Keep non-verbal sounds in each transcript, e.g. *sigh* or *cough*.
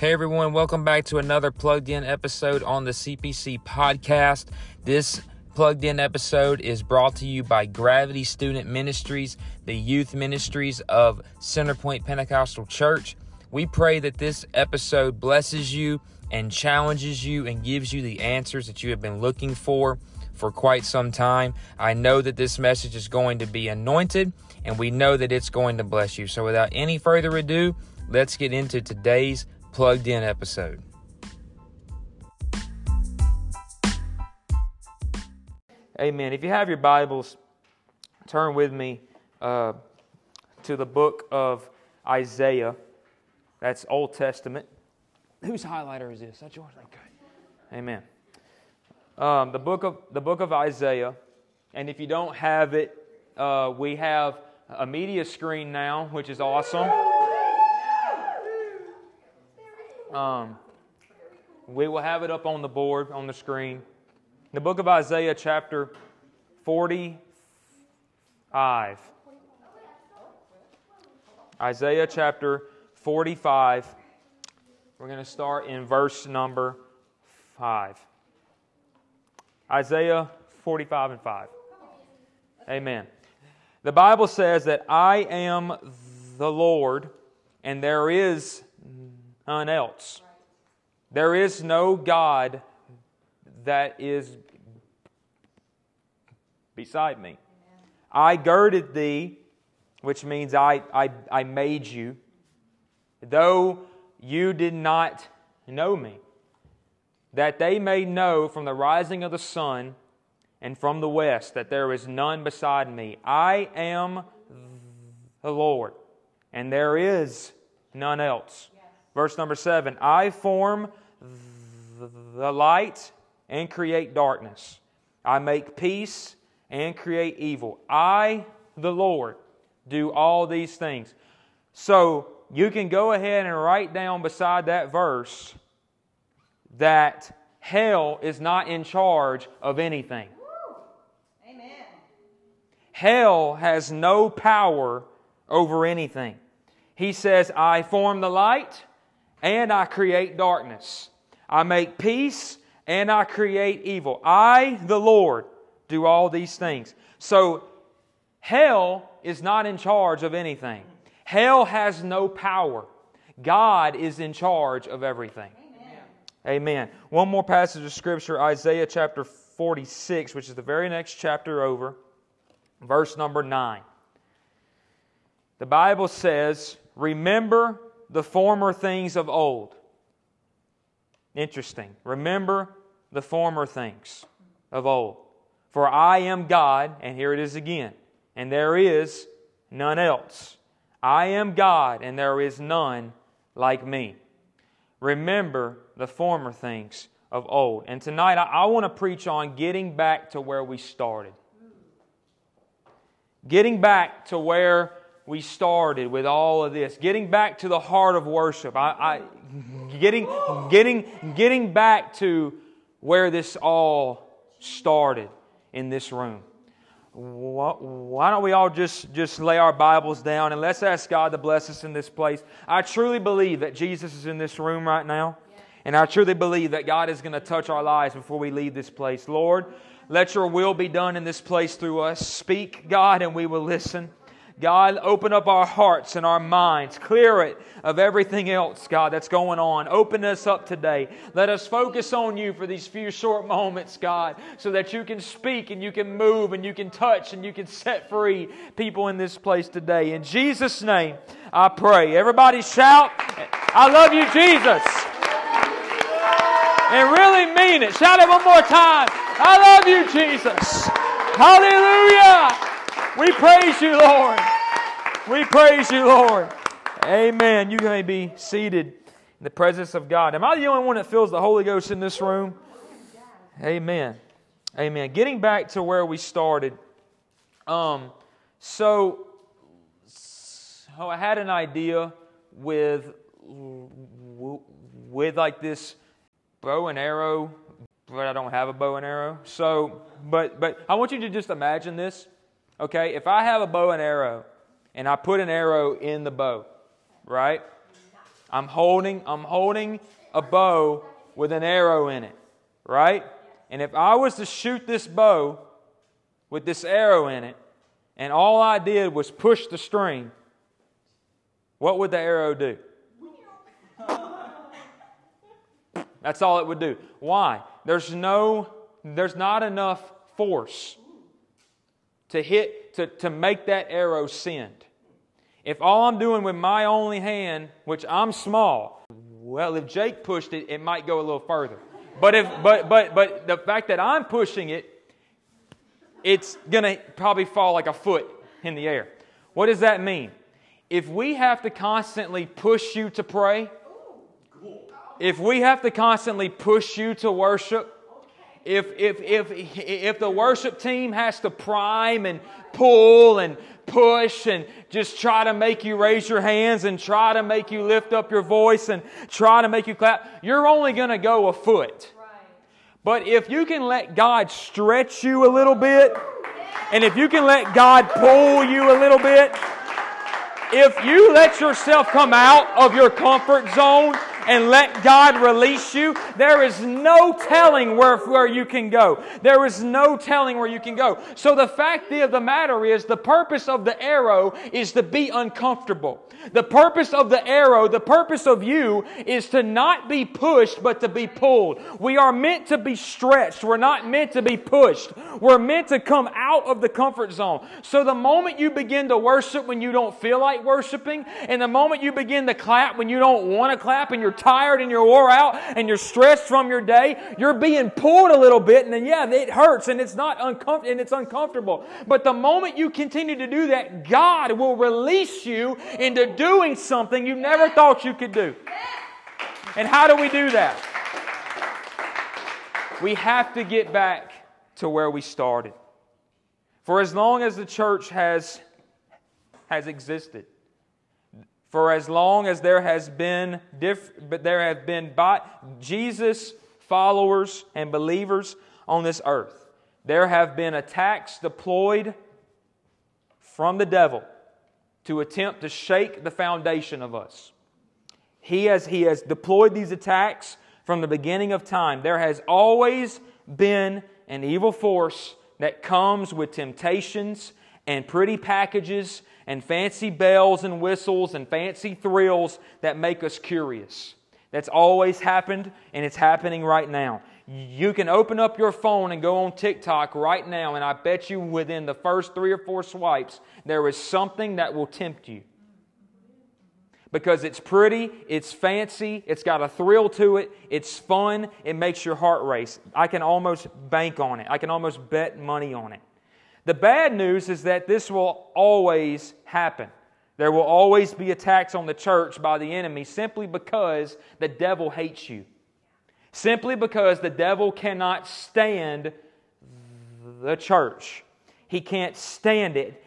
Hey everyone, welcome back to another plugged in episode on the CPC podcast. This plugged in episode is brought to you by Gravity Student Ministries, the youth ministries of Centerpoint Pentecostal Church. We pray that this episode blesses you and challenges you and gives you the answers that you have been looking for for quite some time. I know that this message is going to be anointed and we know that it's going to bless you. So without any further ado, let's get into today's plugged in episode. Amen. If you have your Bibles, turn with me uh, to the book of Isaiah. That's Old Testament. Whose highlighter is this? That's yours. Okay. Amen. Um, the book of the book of Isaiah, and if you don't have it, uh, we have a media screen now, which is awesome. Um, we will have it up on the board on the screen. The book of Isaiah, chapter 45. Isaiah chapter 45. We're going to start in verse number 5. Isaiah 45 and 5. Amen. The Bible says that I am the Lord, and there is none else. There is no God that is beside me. I girded thee, which means I, I, I made you, though you did not know me, that they may know from the rising of the sun and from the west that there is none beside me. I am the Lord, and there is none else. Verse number seven I form the light and create darkness. I make peace and create evil. I, the Lord, do all these things. So you can go ahead and write down beside that verse that hell is not in charge of anything. Amen. Hell has no power over anything. He says, I form the light and I create darkness. I make peace and I create evil. I, the Lord, do all these things. So, hell is not in charge of anything. Hell has no power. God is in charge of everything. Amen. Amen. One more passage of Scripture Isaiah chapter 46, which is the very next chapter over, verse number 9. The Bible says, Remember the former things of old. Interesting. Remember the former things of old. For I am God, and here it is again, and there is none else. I am God, and there is none like me. Remember the former things of old. And tonight I, I want to preach on getting back to where we started. Getting back to where we started with all of this. Getting back to the heart of worship. I, I getting, getting, getting back to where this all started in this room. Why don't we all just, just lay our Bibles down and let's ask God to bless us in this place? I truly believe that Jesus is in this room right now. And I truly believe that God is going to touch our lives before we leave this place. Lord, let your will be done in this place through us. Speak, God, and we will listen. God, open up our hearts and our minds. Clear it of everything else, God, that's going on. Open us up today. Let us focus on you for these few short moments, God, so that you can speak and you can move and you can touch and you can set free people in this place today. In Jesus' name, I pray. Everybody shout, I love you, Jesus. And really mean it. Shout it one more time. I love you, Jesus. Hallelujah. We praise you, Lord. We praise you, Lord. Amen. You may be seated in the presence of God. Am I the only one that feels the Holy Ghost in this room? Amen. Amen. Getting back to where we started. Um, so, so I had an idea with with like this bow and arrow, but I don't have a bow and arrow. So, but but I want you to just imagine this. Okay, if I have a bow and arrow and I put an arrow in the bow, right? I'm holding, I'm holding a bow with an arrow in it, right? And if I was to shoot this bow with this arrow in it, and all I did was push the string, what would the arrow do? That's all it would do. Why? There's no, there's not enough force to hit, to, to make that arrow send. If all I'm doing with my only hand, which I'm small, well, if Jake pushed it, it might go a little further. But if but but but the fact that I'm pushing it, it's gonna probably fall like a foot in the air. What does that mean? If we have to constantly push you to pray, if we have to constantly push you to worship, if, if, if, if the worship team has to prime and pull and push and just try to make you raise your hands and try to make you lift up your voice and try to make you clap, you're only going to go a foot. But if you can let God stretch you a little bit, and if you can let God pull you a little bit, if you let yourself come out of your comfort zone and let God release you, there is no telling where, where you can go. There is no telling where you can go. So the fact of the matter is the purpose of the arrow is to be uncomfortable. The purpose of the arrow, the purpose of you is to not be pushed, but to be pulled. We are meant to be stretched. We're not meant to be pushed. We're meant to come out of the comfort zone. So the moment you begin to worship when you don't feel like worshiping, and the moment you begin to clap when you don't want to clap and you're tired and you're wore out and you're stressed from your day, you're being pulled a little bit, and then yeah, it hurts and it's not uncomfortable and it's uncomfortable. But the moment you continue to do that, God will release you into doing something you never thought you could do. And how do we do that? We have to get back to where we started. For as long as the church has, has existed, for as long as there has been diff, but there have been by, Jesus followers and believers on this earth, there have been attacks deployed from the devil to attempt to shake the foundation of us. He has, he has deployed these attacks from the beginning of time. There has always been an evil force that comes with temptations and pretty packages and fancy bells and whistles and fancy thrills that make us curious. That's always happened and it's happening right now. You can open up your phone and go on TikTok right now, and I bet you within the first three or four swipes, there is something that will tempt you. Because it's pretty, it's fancy, it's got a thrill to it, it's fun, it makes your heart race. I can almost bank on it, I can almost bet money on it. The bad news is that this will always happen. There will always be attacks on the church by the enemy simply because the devil hates you. Simply because the devil cannot stand the church. He can't stand it.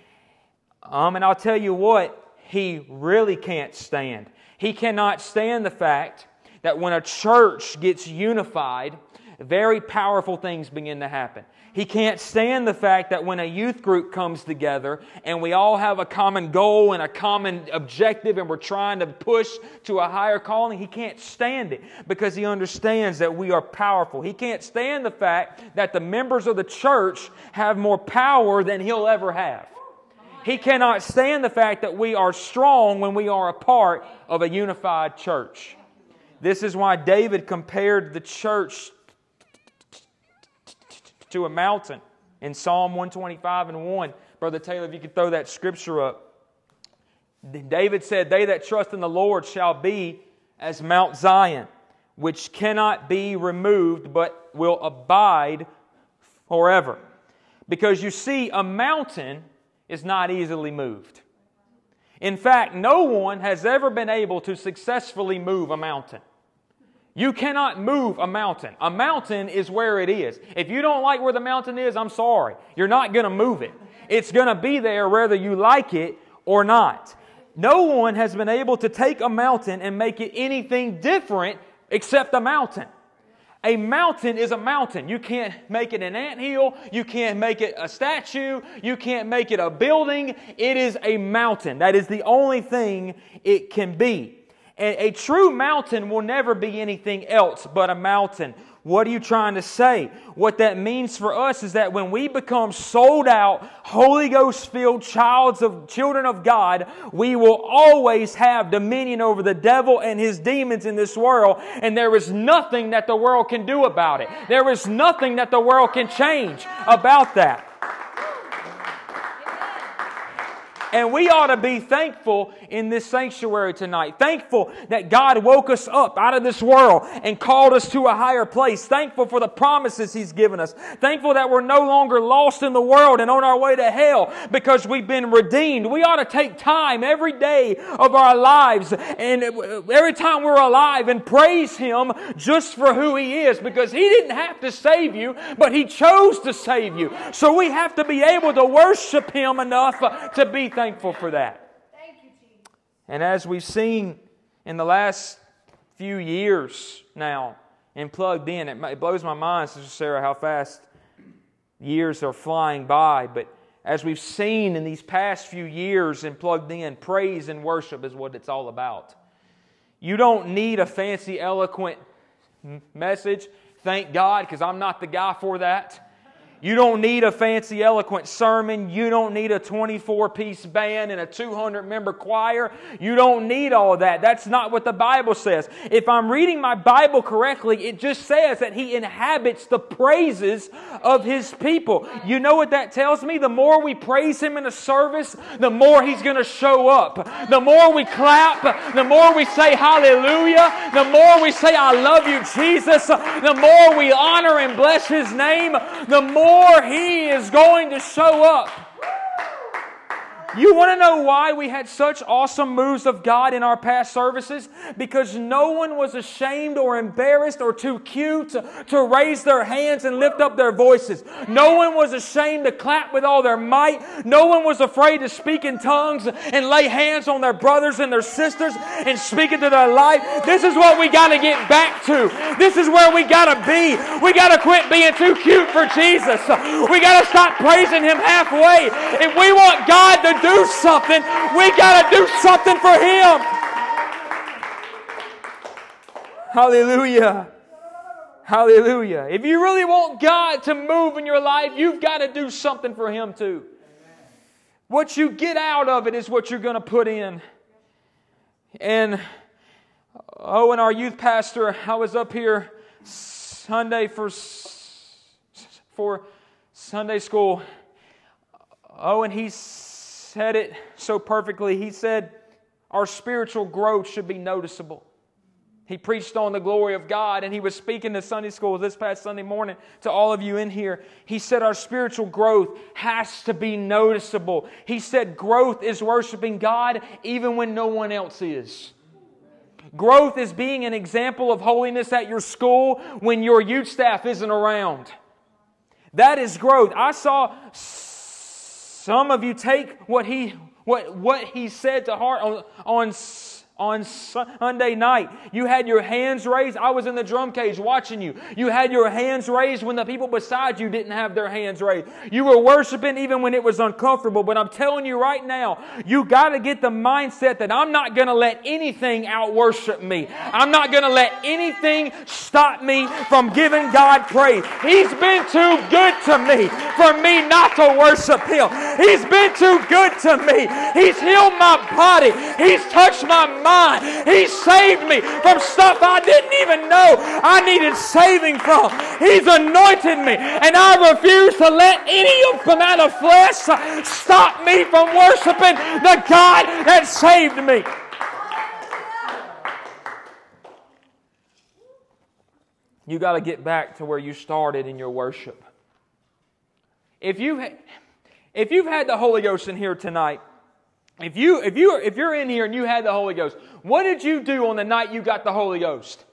Um, and I'll tell you what, he really can't stand. He cannot stand the fact that when a church gets unified, very powerful things begin to happen. He can't stand the fact that when a youth group comes together and we all have a common goal and a common objective and we're trying to push to a higher calling, he can't stand it because he understands that we are powerful. He can't stand the fact that the members of the church have more power than he'll ever have. He cannot stand the fact that we are strong when we are a part of a unified church. This is why David compared the church to a mountain in Psalm 125 and 1. Brother Taylor, if you could throw that scripture up. David said, They that trust in the Lord shall be as Mount Zion, which cannot be removed, but will abide forever. Because you see, a mountain is not easily moved. In fact, no one has ever been able to successfully move a mountain. You cannot move a mountain. A mountain is where it is. If you don't like where the mountain is, I'm sorry. You're not going to move it. It's going to be there whether you like it or not. No one has been able to take a mountain and make it anything different except a mountain. A mountain is a mountain. You can't make it an ant hill. You can't make it a statue. You can't make it a building. It is a mountain. That is the only thing it can be. A, a true mountain will never be anything else but a mountain. What are you trying to say? What that means for us is that when we become sold out, Holy Ghost filled of children of God, we will always have dominion over the devil and his demons in this world, and there is nothing that the world can do about it. There is nothing that the world can change about that. And we ought to be thankful in this sanctuary tonight. Thankful that God woke us up out of this world and called us to a higher place. Thankful for the promises He's given us. Thankful that we're no longer lost in the world and on our way to hell because we've been redeemed. We ought to take time every day of our lives and every time we're alive and praise Him just for who He is because He didn't have to save you, but He chose to save you. So we have to be able to worship Him enough to be thankful thankful for that. You, and as we've seen in the last few years now and plugged in, it, it blows my mind, Sister Sarah, how fast years are flying by. But as we've seen in these past few years and plugged in, praise and worship is what it's all about. You don't need a fancy, eloquent message. Thank God, because I'm not the guy for that. You don't need a fancy, eloquent sermon. You don't need a 24 piece band and a 200 member choir. You don't need all of that. That's not what the Bible says. If I'm reading my Bible correctly, it just says that He inhabits the praises of His people. You know what that tells me? The more we praise Him in a service, the more He's going to show up. The more we clap, the more we say hallelujah, the more we say, I love you, Jesus, the more we honor and bless His name, the more more He is going to show up. You want to know why we had such awesome moves of God in our past services? Because no one was ashamed or embarrassed or too cute to, to, raise their hands and lift up their voices. No one was ashamed to clap with all their might. No one was afraid to speak in tongues and lay hands on their brothers and their sisters and speak into their life. This is what we got to get back to. This is where we got to be. We got to quit being too cute for Jesus. We got to stop praising Him halfway. If we want God to do something, we got to do something for Him. Hallelujah. Hallelujah. If you really want God to move in your life, you've got to do something for Him too. What you get out of it is what you're going to put in. And oh, and our youth pastor, I was up here Sunday for for Sunday school. Oh, and he's said it so perfectly. He said, Our spiritual growth should be noticeable. He preached on the glory of God and he was speaking to Sunday school this past Sunday morning to all of you in here. He said our spiritual growth has to be noticeable. He said growth is worshiping God even when no one else is. Growth is being an example of holiness at your school when your youth staff isn't around. That is growth. I saw some of you take what he, what, what he said to heart on, on on Sunday night. You had your hands raised. I was in the drum cage watching you. You had your hands raised when the people beside you didn't have their hands raised. You were worshiping even when it was uncomfortable. But I'm telling you right now, you got to get the mindset that I'm not going to let anything out worship me. I'm not going to let anything stop me from giving God praise. He's been too good to me for me not to worship Him. He's been too good to me. He's healed my body. He's touched my mind. He saved me from stuff I didn't even know I needed saving from. He's anointed me, and I refuse to let any of amount of flesh stop me from worshiping the God that saved me. You got to get back to where you started in your worship. If you if you've had the Holy Ghost in here tonight, if you if you if you're in here and you had the Holy Ghost, what did you do on the night you got the Holy Ghost?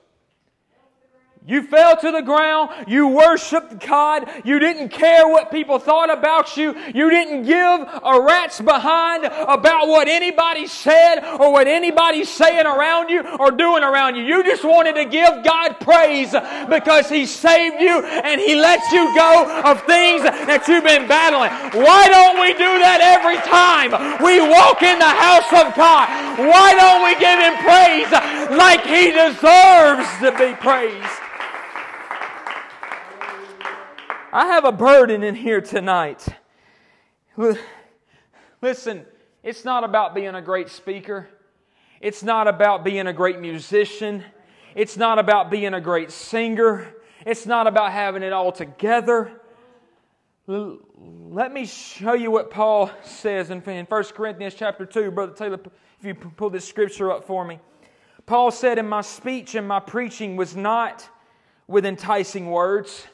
You fell to the ground. You worshiped God. You didn't care what people thought about you. You didn't give a rat's behind about what anybody said or what anybody's saying around you or doing around you. You just wanted to give God praise because He saved you and He lets you go of things that you've been battling. Why don't we do that every time we walk in the house of God? Why don't we give Him praise like He deserves to be praised? I have a burden in here tonight. Listen, it's not about being a great speaker. It's not about being a great musician. It's not about being a great singer. It's not about having it all together. Let me show you what Paul says in 1 Corinthians chapter 2. Brother Taylor, if you pull this scripture up for me. Paul said, In my speech and my preaching was not with enticing words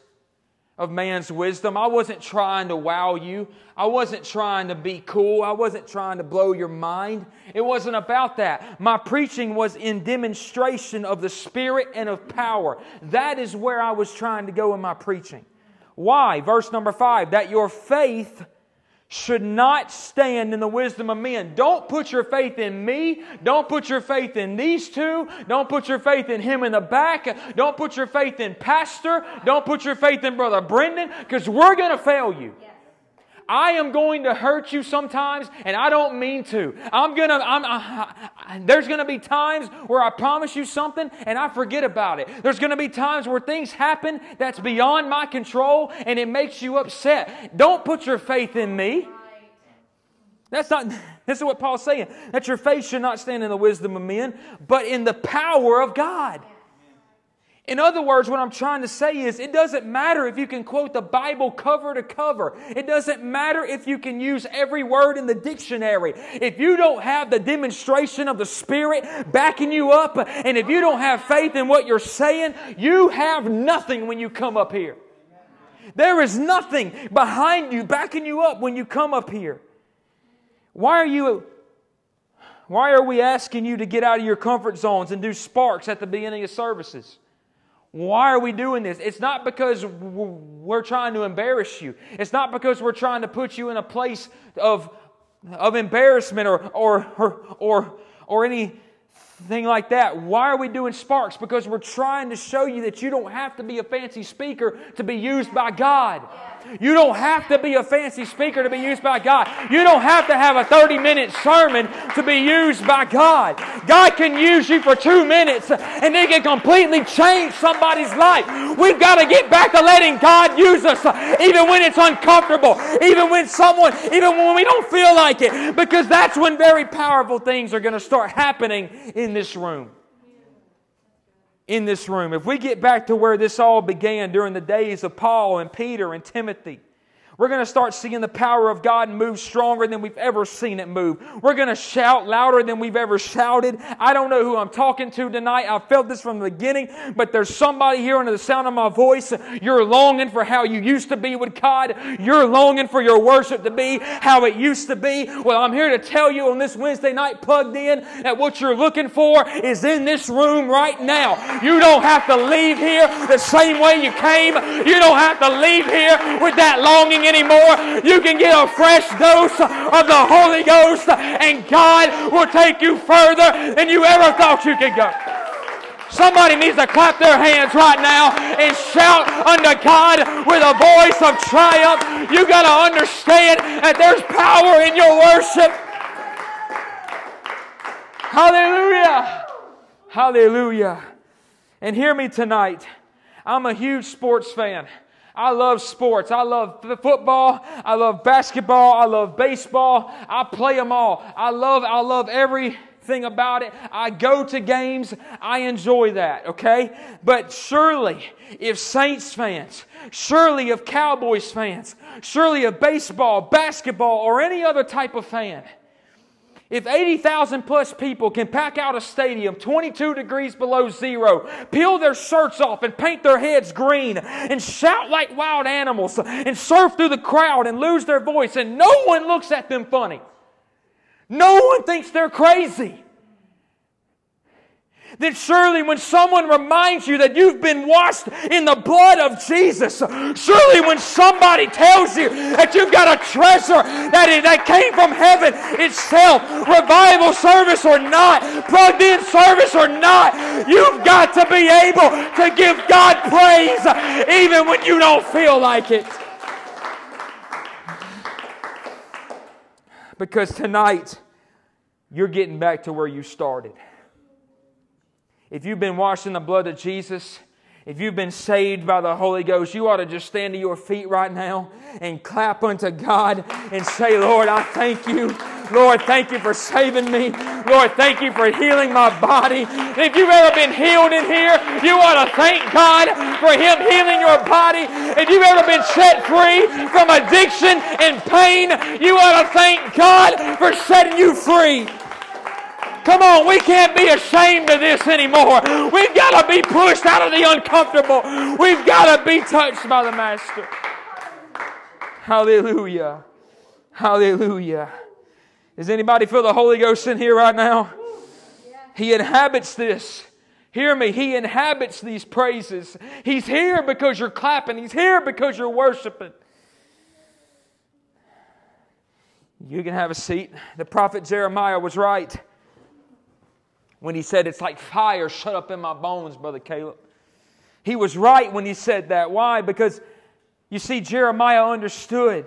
of man's wisdom. I wasn't trying to wow you. I wasn't trying to be cool. I wasn't trying to blow your mind. It wasn't about that. My preaching was in demonstration of the Spirit and of power. That is where I was trying to go in my preaching. Why? Verse number five, that your faith should not stand in the wisdom of men. Don't put your faith in me. Don't put your faith in these two. Don't put your faith in him in the back. Don't put your faith in Pastor. Don't put your faith in Brother Brendan because we're going to fail you. I am going to hurt you sometimes, and I don't mean to. I'm gonna. I'm. I, I, there's gonna be times where I promise you something and I forget about it. There's gonna be times where things happen that's beyond my control and it makes you upset. Don't put your faith in me. That's not. *laughs* This is what Paul's saying. That your faith should not stand in the wisdom of men, but in the power of God. In other words, what I'm trying to say is it doesn't matter if you can quote the Bible cover to cover. It doesn't matter if you can use every word in the dictionary. If you don't have the demonstration of the Spirit backing you up, and if you don't have faith in what you're saying, you have nothing when you come up here. There is nothing behind you backing you up when you come up here. Why are you why are we asking you to get out of your comfort zones and do sparks at the beginning of services? Why are we doing this? It's not because we're trying to embarrass you. It's not because we're trying to put you in a place of, of embarrassment or, or, or, or, or anything like that. Why are we doing sparks? Because we're trying to show you that you don't have to be a fancy speaker to be used by God. You don't have to be a fancy speaker to be used by God. You don't have to have a 30 minute sermon to be used by God. God can use you for two minutes and it can completely change somebody's life. We've got to get back to letting God use us even when it's uncomfortable, even when someone, even when we don't feel like it, because that's when very powerful things are going to start happening in this room in this room. If we get back to where this all began during the days of Paul and Peter and Timothy, we're going to start seeing the power of God move stronger than we've ever seen it move. We're going to shout louder than we've ever shouted. I don't know who I'm talking to tonight. I felt this from the beginning, but there's somebody here under the sound of my voice. You're longing for how you used to be with God. You're longing for your worship to be how it used to be. Well, I'm here to tell you on this Wednesday night plugged in that what you're looking for is in this room right now. You don't have to leave here the same way you came. You don't have to leave here with that longing anymore. You can get a fresh dose of the Holy Ghost, and God will take you further than you ever thought you could go. Somebody needs to clap their hands right now and shout unto God with a voice of triumph. You got to understand that there's power in your worship. Hallelujah. Hallelujah. And hear me tonight. I'm a huge sports fan. I love sports. I love football. I love basketball. I love baseball. I play them all. I love, I love everything about it. I go to games. I enjoy that, okay? But surely, if Saints fans, surely if Cowboys fans, surely if baseball, basketball, or any other type of fan, if 80,000 plus people can pack out a stadium 22 degrees below zero, peel their shirts off and paint their heads green and shout like wild animals and surf through the crowd and lose their voice and no one looks at them funny. No one thinks they're crazy. Then surely when someone reminds you that you've been washed in the blood of Jesus, surely when somebody tells you that you've got a treasure that, that came from heaven itself, revival service or not, plugged in service or not, you've got to be able to give God praise even when you don't feel like it. Because tonight, you're getting back to where you started. If you've been washed in the blood of Jesus, if you've been saved by the Holy Ghost, you ought to just stand to your feet right now and clap unto God and say, Lord, I thank you. Lord, thank you for saving me. Lord, thank you for healing my body. If you've ever been healed in here, you ought to thank God for Him healing your body. If you've ever been set free from addiction and pain, you ought to thank God for setting you free. Come on, we can't be ashamed of this anymore. We've got to be pushed out of the uncomfortable. We've got to be touched by the Master. Hallelujah. Hallelujah. Does anybody feel the Holy Ghost in here right now? He inhabits this. Hear me, He inhabits these praises. He's here because you're clapping, He's here because you're worshiping. You can have a seat. The prophet Jeremiah was right when he said, It's like fire shut up in my bones, Brother Caleb. He was right when he said that. Why? Because you see, Jeremiah understood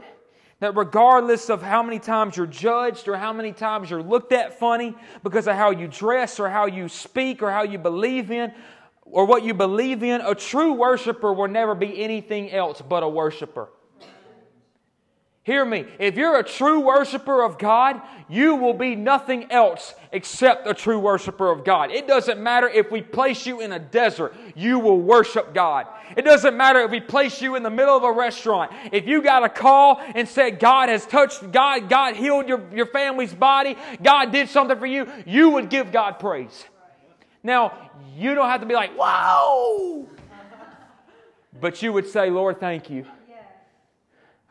that regardless of how many times you're judged or how many times you're looked at funny because of how you dress or how you speak or how you believe in or what you believe in, a true worshiper will never be anything else but a worshiper. Hear me. If you're a true worshiper of God, you will be nothing else except a true worshiper of God. It doesn't matter if we place you in a desert, you will worship God. It doesn't matter if we place you in the middle of a restaurant. If you got a call and said God has touched, God, God healed your, your family's body, God did something for you, you would give God praise. Now, you don't have to be like, whoa! But you would say, Lord, thank you.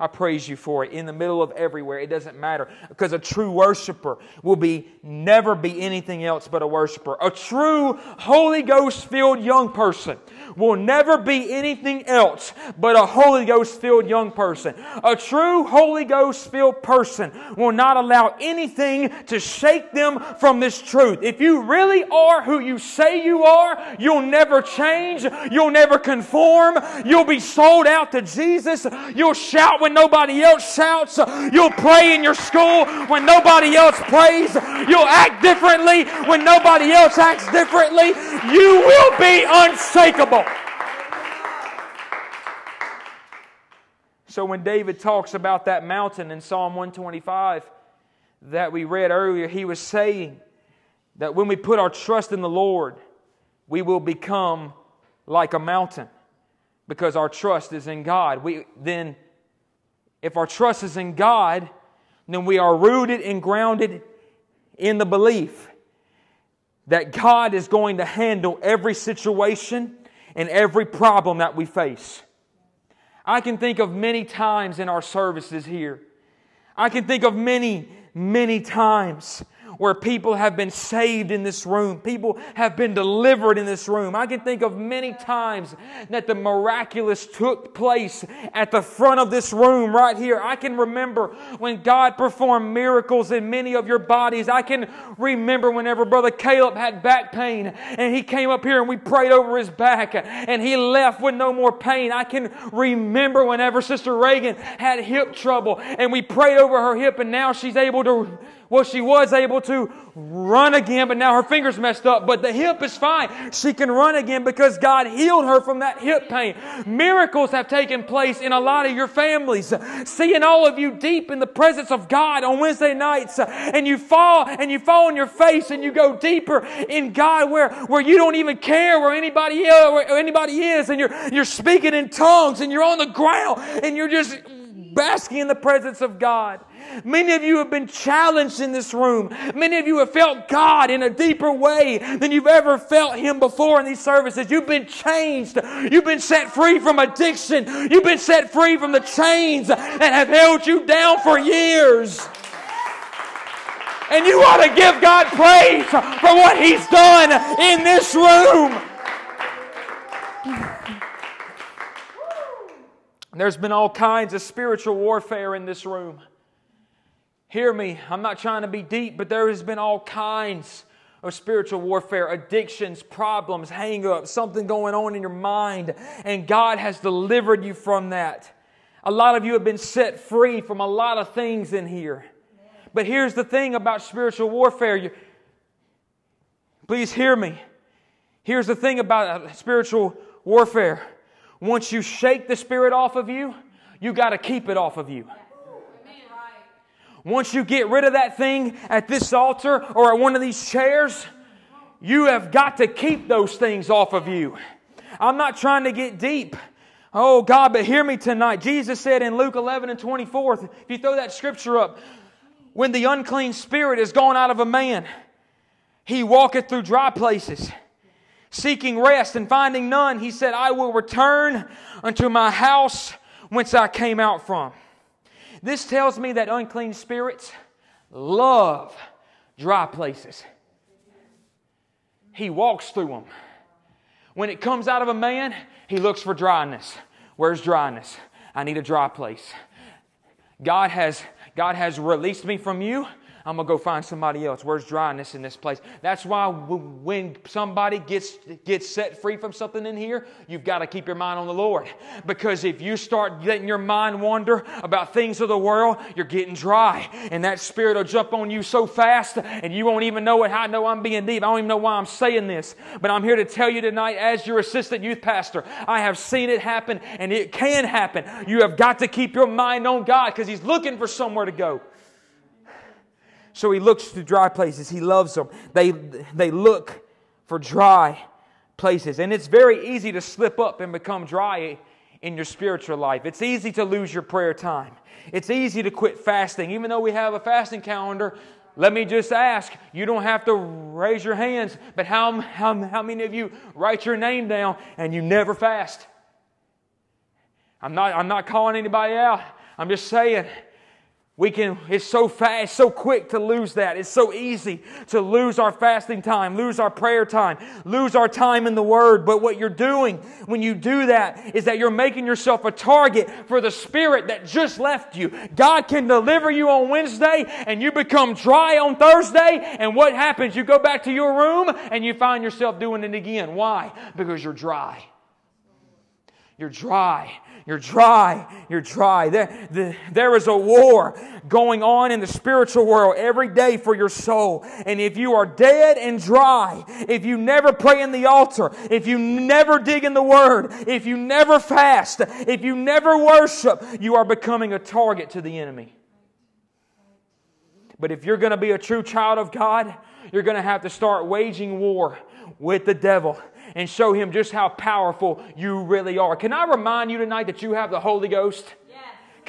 I praise you for it in the middle of everywhere. It doesn't matter because a true worshiper will be never be anything else but a worshiper. A true Holy Ghost filled young person will never be anything else but a Holy Ghost filled young person. A true Holy Ghost filled person will not allow anything to shake them from this truth. If you really are who you say you are, you'll never change. You'll never conform. You'll be sold out to Jesus. You'll shout when nobody else shouts. You'll pray in your school when nobody else prays. You'll act differently when nobody else acts differently. You will be unshakable. So when David talks about that mountain in Psalm 125 that we read earlier, he was saying that when we put our trust in the Lord, we will become like a mountain because our trust is in God. We then if our trust is in God, then we are rooted and grounded in the belief that God is going to handle every situation and every problem that we face. I can think of many times in our services here. I can think of many, many times where people have been saved in this room. People have been delivered in this room. I can think of many times that the miraculous took place at the front of this room right here. I can remember when God performed miracles in many of your bodies. I can remember whenever Brother Caleb had back pain and he came up here and we prayed over his back and he left with no more pain. I can remember whenever Sister Reagan had hip trouble and we prayed over her hip and now she's able to well, she was able to run again, but now her finger's messed up. But the hip is fine. She can run again because God healed her from that hip pain. Miracles have taken place in a lot of your families. Seeing all of you deep in the presence of God on Wednesday nights, and you fall and you fall on your face and you go deeper in God where, where you don't even care where anybody, where anybody is, and you're, you're speaking in tongues and you're on the ground and you're just basking in the presence of God. Many of you have been challenged in this room. Many of you have felt God in a deeper way than you've ever felt Him before in these services. You've been changed. You've been set free from addiction. You've been set free from the chains that have held you down for years. And you ought to give God praise for what He's done in this room. There's been all kinds of spiritual warfare in this room. Hear me, I'm not trying to be deep, but there has been all kinds of spiritual warfare, addictions, problems, hang ups, something going on in your mind, and God has delivered you from that. A lot of you have been set free from a lot of things in here. But here's the thing about spiritual warfare. You, please hear me. Here's the thing about uh, spiritual warfare. Once you shake the spirit off of you, you got to keep it off of you. Once you get rid of that thing at this altar or at one of these chairs, you have got to keep those things off of you. I'm not trying to get deep. Oh God, but hear me tonight. Jesus said in Luke 11 and 24, if you throw that scripture up, when the unclean spirit is gone out of a man, he walketh through dry places, seeking rest and finding none. He said, I will return unto my house whence I came out from. This tells me that unclean spirits love dry places. He walks through them. When it comes out of a man, he looks for dryness. Where's dryness? I need a dry place. God has, God has released me from you. I'm going to go find somebody else. Where's dryness in this place? That's why when somebody gets, gets set free from something in here, you've got to keep your mind on the Lord. Because if you start letting your mind wander about things of the world, you're getting dry. And that spirit will jump on you so fast, and you won't even know it. I know I'm being deep. I don't even know why I'm saying this. But I'm here to tell you tonight, as your assistant youth pastor, I have seen it happen, and it can happen. You have got to keep your mind on God because He's looking for somewhere to go. So he looks to dry places. He loves them. They, they look for dry places. And it's very easy to slip up and become dry in your spiritual life. It's easy to lose your prayer time. It's easy to quit fasting. Even though we have a fasting calendar, let me just ask you don't have to raise your hands, but how, how, how many of you write your name down and you never fast? I'm not, I'm not calling anybody out. I'm just saying we can, it's so fast, so quick to lose that. It's so easy to lose our fasting time, lose our prayer time, lose our time in the Word. But what you're doing when you do that is that you're making yourself a target for the Spirit that just left you. God can deliver you on Wednesday and you become dry on Thursday. And what happens? You go back to your room and you find yourself doing it again. Why? Because you're dry. You're dry. You're dry. You're dry. There, the, there is a war going on in the spiritual world every day for your soul. And if you are dead and dry, if you never pray in the altar, if you never dig in the Word, if you never fast, if you never worship, you are becoming a target to the enemy. But if you're going to be a true child of God, you're going to have to start waging war with the devil and show him just how powerful you really are. Can I remind you tonight that you have the Holy Ghost?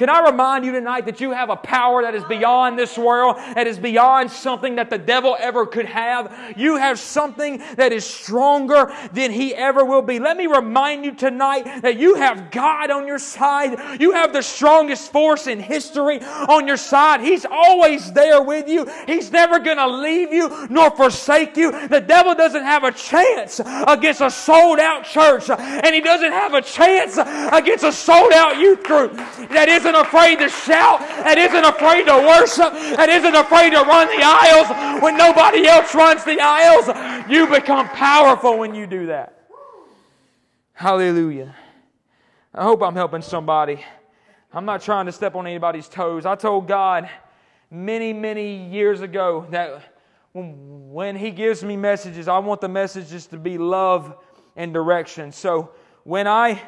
Can I remind you tonight that you have a power that is beyond this world, that is beyond something that the devil ever could have? You have something that is stronger than he ever will be. Let me remind you tonight that you have God on your side. You have the strongest force in history on your side. He's always there with you. He's never going to leave you nor forsake you. The devil doesn't have a chance against a sold out church, and he doesn't have a chance against a sold out youth group that isn't isn't afraid to shout, that isn't afraid to worship, that isn't afraid to run the aisles when nobody else runs the aisles. You become powerful when you do that. Hallelujah. I hope I'm helping somebody. I'm not trying to step on anybody's toes. I told God many, many years ago that when He gives me messages, I want the messages to be love and direction. So when I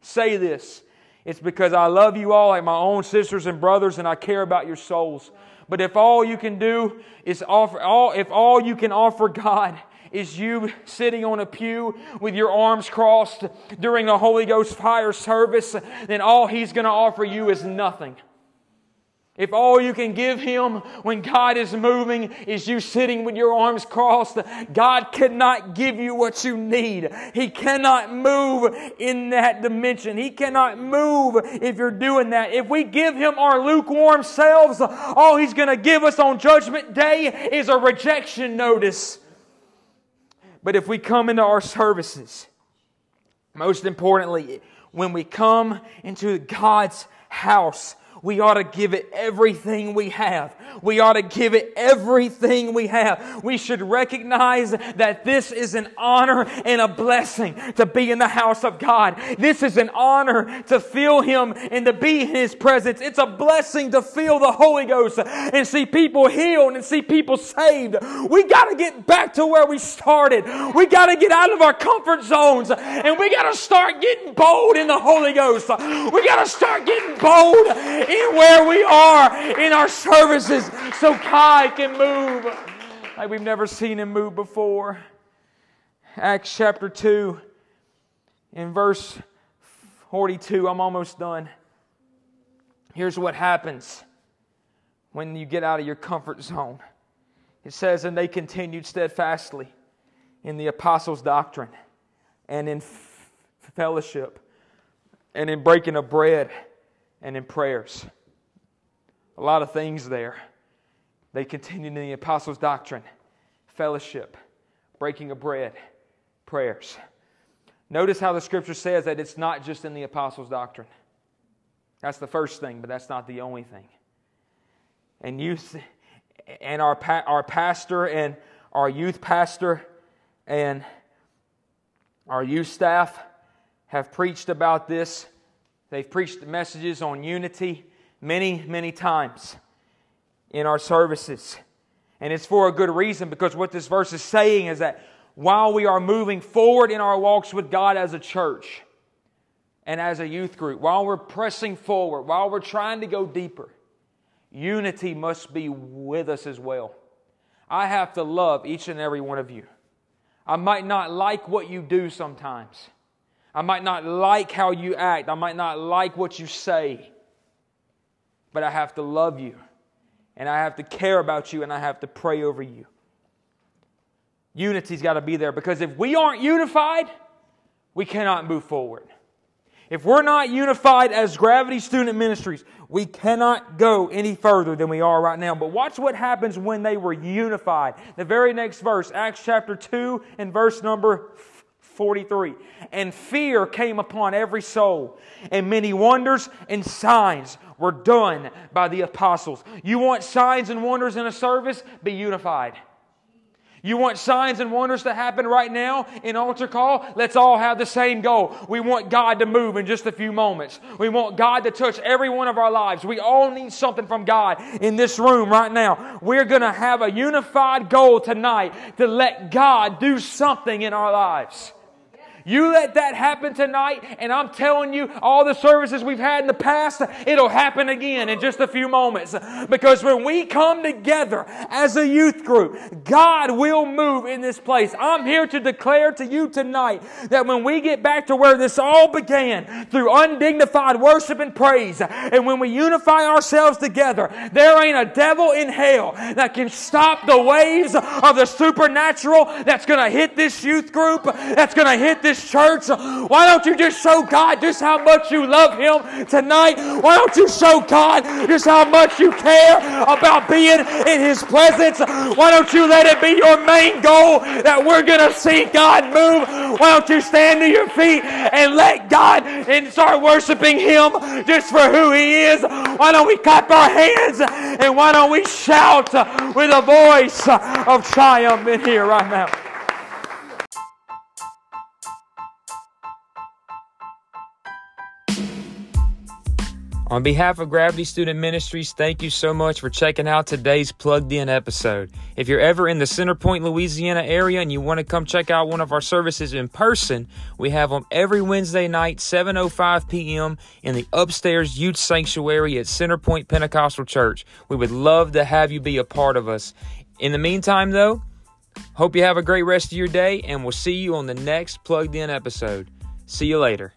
say this, it's because I love you all like my own sisters and brothers and I care about your souls. But if all you can do is offer all if all you can offer God is you sitting on a pew with your arms crossed during the Holy Ghost fire service, then all he's going to offer you is nothing. If all you can give Him when God is moving is you sitting with your arms crossed, God cannot give you what you need. He cannot move in that dimension. He cannot move if you're doing that. If we give Him our lukewarm selves, all He's going to give us on Judgment Day is a rejection notice. But if we come into our services, most importantly, when we come into God's house, we ought to give it everything we have. We ought to give it everything we have. We should recognize that this is an honor and a blessing to be in the house of God. This is an honor to feel Him and to be in His presence. It's a blessing to feel the Holy Ghost and see people healed and see people saved. We got to get back to where we started. We got to get out of our comfort zones and we got to start getting bold in the Holy Ghost. We got to start getting bold in where we are in our services so Kai can move like we've never seen Him move before. Acts chapter 2, in verse 42, I'm almost done. Here's what happens when you get out of your comfort zone. It says, And they continued steadfastly in the apostles' doctrine and in fellowship and in breaking of bread and in prayers. A lot of things there. They continued in the apostles' doctrine, fellowship, breaking of bread, prayers. Notice how the scripture says that it's not just in the apostles' doctrine. That's the first thing, but that's not the only thing. And you and our our pastor and our youth pastor and our youth staff have preached about this They've preached messages on unity many, many times in our services. And it's for a good reason because what this verse is saying is that while we are moving forward in our walks with God as a church and as a youth group, while we're pressing forward, while we're trying to go deeper, unity must be with us as well. I have to love each and every one of you. I might not like what you do sometimes. I might not like how you act. I might not like what you say. But I have to love you. And I have to care about you. And I have to pray over you. Unity's got to be there because if we aren't unified, we cannot move forward. If we're not unified as Gravity Student Ministries, we cannot go any further than we are right now. But watch what happens when they were unified. The very next verse, Acts chapter 2 and verse number 43. And fear came upon every soul, and many wonders and signs were done by the apostles. You want signs and wonders in a service? Be unified. You want signs and wonders to happen right now in altar call? Let's all have the same goal. We want God to move in just a few moments. We want God to touch every one of our lives. We all need something from God in this room right now. We're going to have a unified goal tonight to let God do something in our lives. You let that happen tonight, and I'm telling you, all the services we've had in the past, it'll happen again in just a few moments. Because when we come together as a youth group, God will move in this place. I'm here to declare to you tonight that when we get back to where this all began, through undignified worship and praise, and when we unify ourselves together, there ain't a devil in hell that can stop the waves of the supernatural that's going to hit this youth group, that's going to hit this church. Why don't you just show God just how much you love Him tonight? Why don't you show God just how much you care about being in His presence? Why don't you let it be your main goal that we're going to see God move? Why don't you stand to your feet and let God and start worshiping Him just for who He is? Why don't we clap our hands and why don't we shout with a voice of triumph in here right now? On behalf of Gravity Student Ministries, thank you so much for checking out today's plugged in episode. If you're ever in the Center Point, Louisiana area and you want to come check out one of our services in person, we have them every Wednesday night, 7:05 p.m. in the upstairs youth sanctuary at Center Point Pentecostal Church. We would love to have you be a part of us. In the meantime, though, hope you have a great rest of your day and we'll see you on the next plugged in episode. See you later.